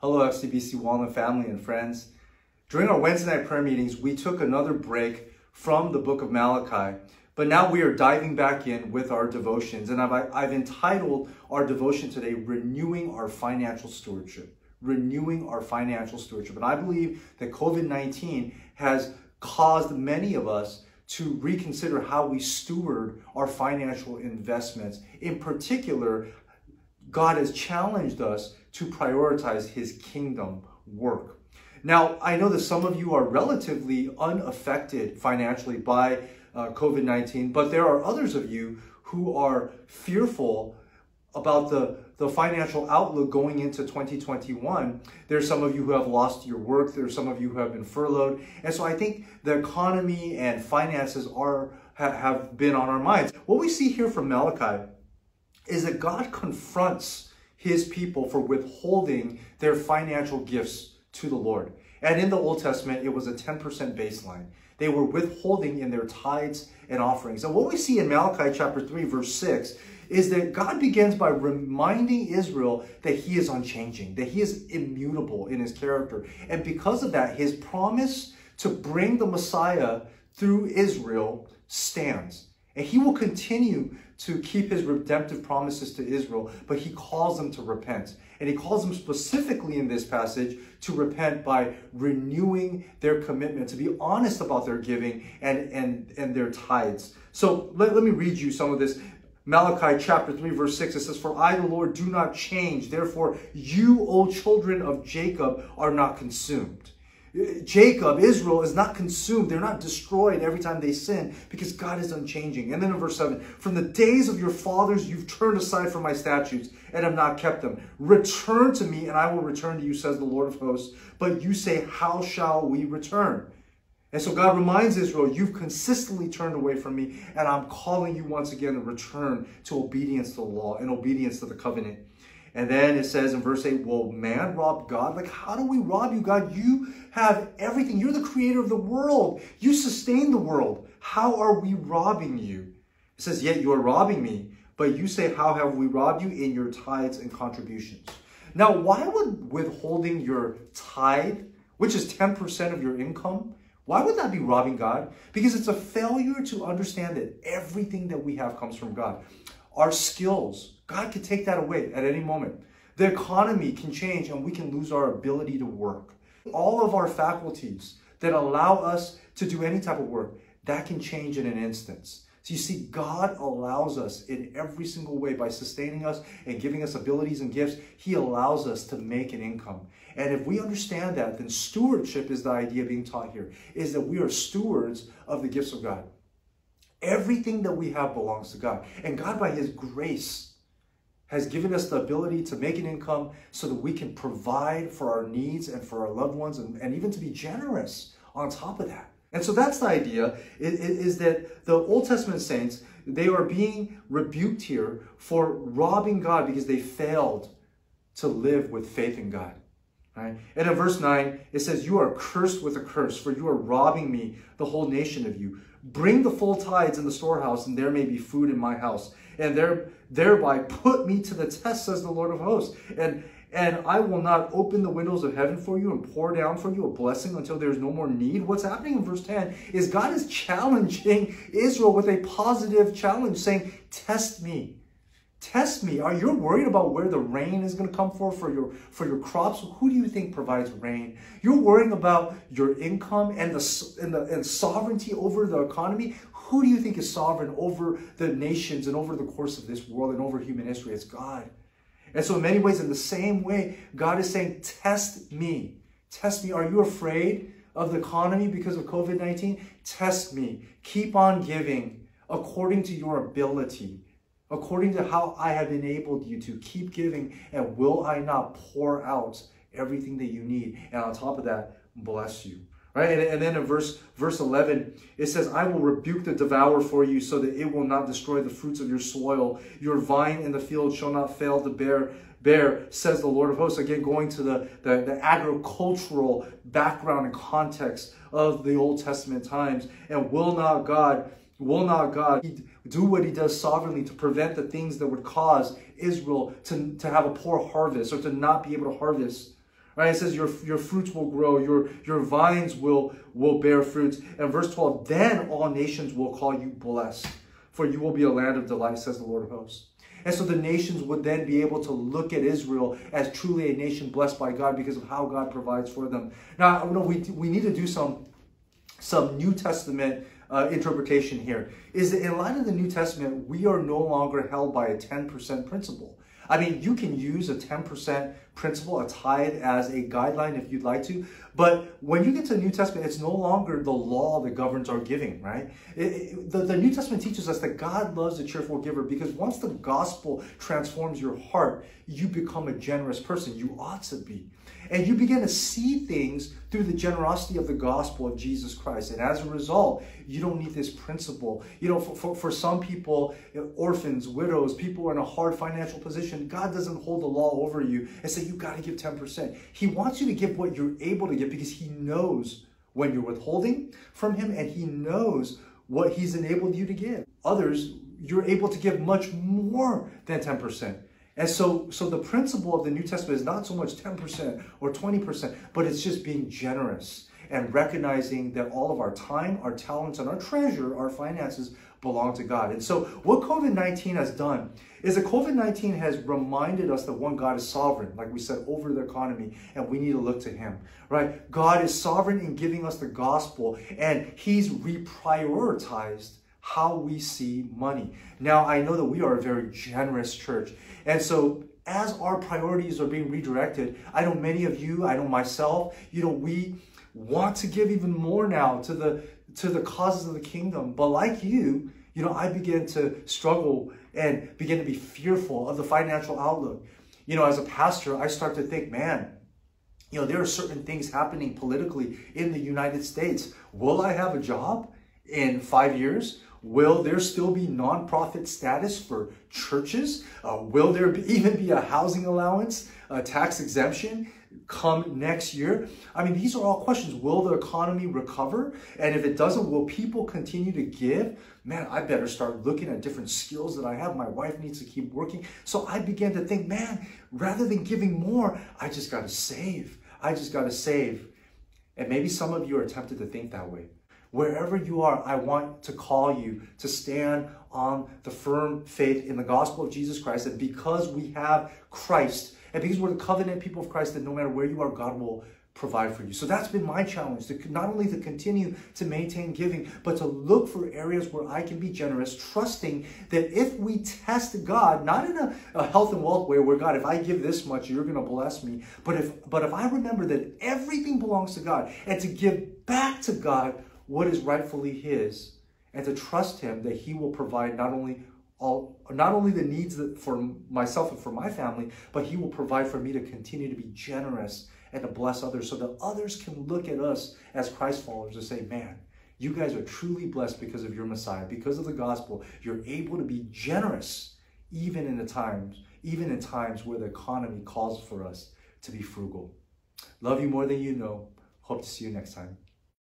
Hello, FCBC Walnut family and friends. During our Wednesday night prayer meetings, we took another break from the book of Malachi, but now we are diving back in with our devotions. And I've, I've entitled our devotion today, Renewing Our Financial Stewardship. Renewing our financial stewardship. And I believe that COVID 19 has caused many of us to reconsider how we steward our financial investments. In particular, God has challenged us to prioritize his kingdom work. Now, I know that some of you are relatively unaffected financially by uh, COVID 19, but there are others of you who are fearful about the, the financial outlook going into 2021. There's some of you who have lost your work, there's some of you who have been furloughed. And so I think the economy and finances are have been on our minds. What we see here from Malachi is that God confronts his people for withholding their financial gifts to the Lord. And in the Old Testament, it was a 10% baseline. They were withholding in their tithes and offerings. And what we see in Malachi chapter 3, verse 6, is that God begins by reminding Israel that he is unchanging, that he is immutable in his character. And because of that, his promise to bring the Messiah through Israel stands. And he will continue to keep his redemptive promises to Israel, but he calls them to repent. And he calls them specifically in this passage to repent by renewing their commitment, to be honest about their giving and, and, and their tithes. So let, let me read you some of this. Malachi chapter 3, verse 6, it says, For I, the Lord, do not change. Therefore, you, O children of Jacob, are not consumed. Jacob, Israel, is not consumed. They're not destroyed every time they sin because God is unchanging. And then in verse 7, from the days of your fathers, you've turned aside from my statutes and have not kept them. Return to me, and I will return to you, says the Lord of hosts. But you say, How shall we return? And so God reminds Israel, You've consistently turned away from me, and I'm calling you once again to return to obedience to the law and obedience to the covenant. And then it says in verse 8, Will man rob God? Like, how do we rob you, God? You have everything. You're the creator of the world. You sustain the world. How are we robbing you? It says, Yet you are robbing me. But you say, How have we robbed you? In your tithes and contributions. Now, why would withholding your tithe, which is 10% of your income, why would that be robbing God? Because it's a failure to understand that everything that we have comes from God. Our skills, God could take that away at any moment. The economy can change and we can lose our ability to work. All of our faculties that allow us to do any type of work, that can change in an instance. So you see, God allows us in every single way by sustaining us and giving us abilities and gifts. He allows us to make an income. And if we understand that, then stewardship is the idea being taught here, is that we are stewards of the gifts of God. Everything that we have belongs to God. And God, by His grace, has given us the ability to make an income so that we can provide for our needs and for our loved ones and, and even to be generous on top of that. And so that's the idea is, is that the Old Testament saints, they are being rebuked here for robbing God because they failed to live with faith in God. Right? And in verse 9, it says, You are cursed with a curse, for you are robbing me, the whole nation of you. Bring the full tithes in the storehouse, and there may be food in my house. And there, thereby put me to the test, says the Lord of hosts. And, and I will not open the windows of heaven for you and pour down for you a blessing until there's no more need. What's happening in verse 10 is God is challenging Israel with a positive challenge, saying, Test me. Test me. Are you worried about where the rain is going to come for for your for your crops? Who do you think provides rain? You're worrying about your income and the and the and sovereignty over the economy. Who do you think is sovereign over the nations and over the course of this world and over human history? It's God. And so, in many ways, in the same way, God is saying, Test me. Test me. Are you afraid of the economy because of COVID 19? Test me. Keep on giving according to your ability according to how I have enabled you to keep giving, and will I not pour out everything that you need? And on top of that, bless you. Right? And, and then in verse verse 11, it says, I will rebuke the devourer for you so that it will not destroy the fruits of your soil. Your vine in the field shall not fail to bear bear, says the Lord of hosts. Again, going to the, the, the, agricultural background and context of the Old Testament times. And will not God Will not God do what he does sovereignly to prevent the things that would cause Israel to, to have a poor harvest or to not be able to harvest? Right? It says your, your fruits will grow, your, your vines will, will bear fruits. And verse 12, then all nations will call you blessed, for you will be a land of delight, says the Lord of hosts. And so the nations would then be able to look at Israel as truly a nation blessed by God because of how God provides for them. Now, we, we need to do some, some New Testament uh, interpretation here. Is that in light of the New Testament, we are no longer held by a 10% principle. I mean, you can use a 10% principle, a tithe, as a guideline if you'd like to. But when you get to the New Testament, it's no longer the law that governs our giving, right? It, it, the, the New Testament teaches us that God loves a cheerful giver because once the gospel transforms your heart, you become a generous person. You ought to be. And you begin to see things through the generosity of the gospel of Jesus Christ. And as a result, you don't need this principle. You know, for, for, for some people, orphans, widows, people are in a hard financial position, God doesn't hold the law over you and say, you got to give 10%. He wants you to give what you're able to give because He knows when you're withholding from Him and He knows what He's enabled you to give. Others, you're able to give much more than 10%. And so, so the principle of the New Testament is not so much 10% or 20%, but it's just being generous and recognizing that all of our time, our talents, and our treasure, our finances, belong to God. And so, what COVID 19 has done is that COVID 19 has reminded us that one God is sovereign, like we said, over the economy, and we need to look to Him, right? God is sovereign in giving us the gospel, and He's reprioritized how we see money. Now, I know that we are a very generous church. And so, as our priorities are being redirected, I know many of you, I know myself, you know, we want to give even more now to the to the causes of the kingdom. But like you, you know, I begin to struggle and begin to be fearful of the financial outlook. You know, as a pastor, I start to think, man, you know, there are certain things happening politically in the United States. Will I have a job in five years? Will there still be nonprofit status for churches? Uh, will there be, even be a housing allowance, a tax exemption come next year? I mean, these are all questions. Will the economy recover? And if it doesn't, will people continue to give? Man, I better start looking at different skills that I have. My wife needs to keep working. So I began to think, man, rather than giving more, I just got to save. I just got to save. And maybe some of you are tempted to think that way. Wherever you are, I want to call you to stand on the firm faith in the gospel of Jesus Christ. that because we have Christ, and because we're the covenant people of Christ, that no matter where you are, God will provide for you. So that's been my challenge to not only to continue to maintain giving, but to look for areas where I can be generous, trusting that if we test God, not in a, a health and wealth way where God, if I give this much, you're going to bless me. But if but if I remember that everything belongs to God and to give back to God what is rightfully his and to trust him that he will provide not only all not only the needs for myself and for my family but he will provide for me to continue to be generous and to bless others so that others can look at us as christ followers and say man you guys are truly blessed because of your messiah. Because of the gospel you're able to be generous even in the times even in times where the economy calls for us to be frugal. Love you more than you know. Hope to see you next time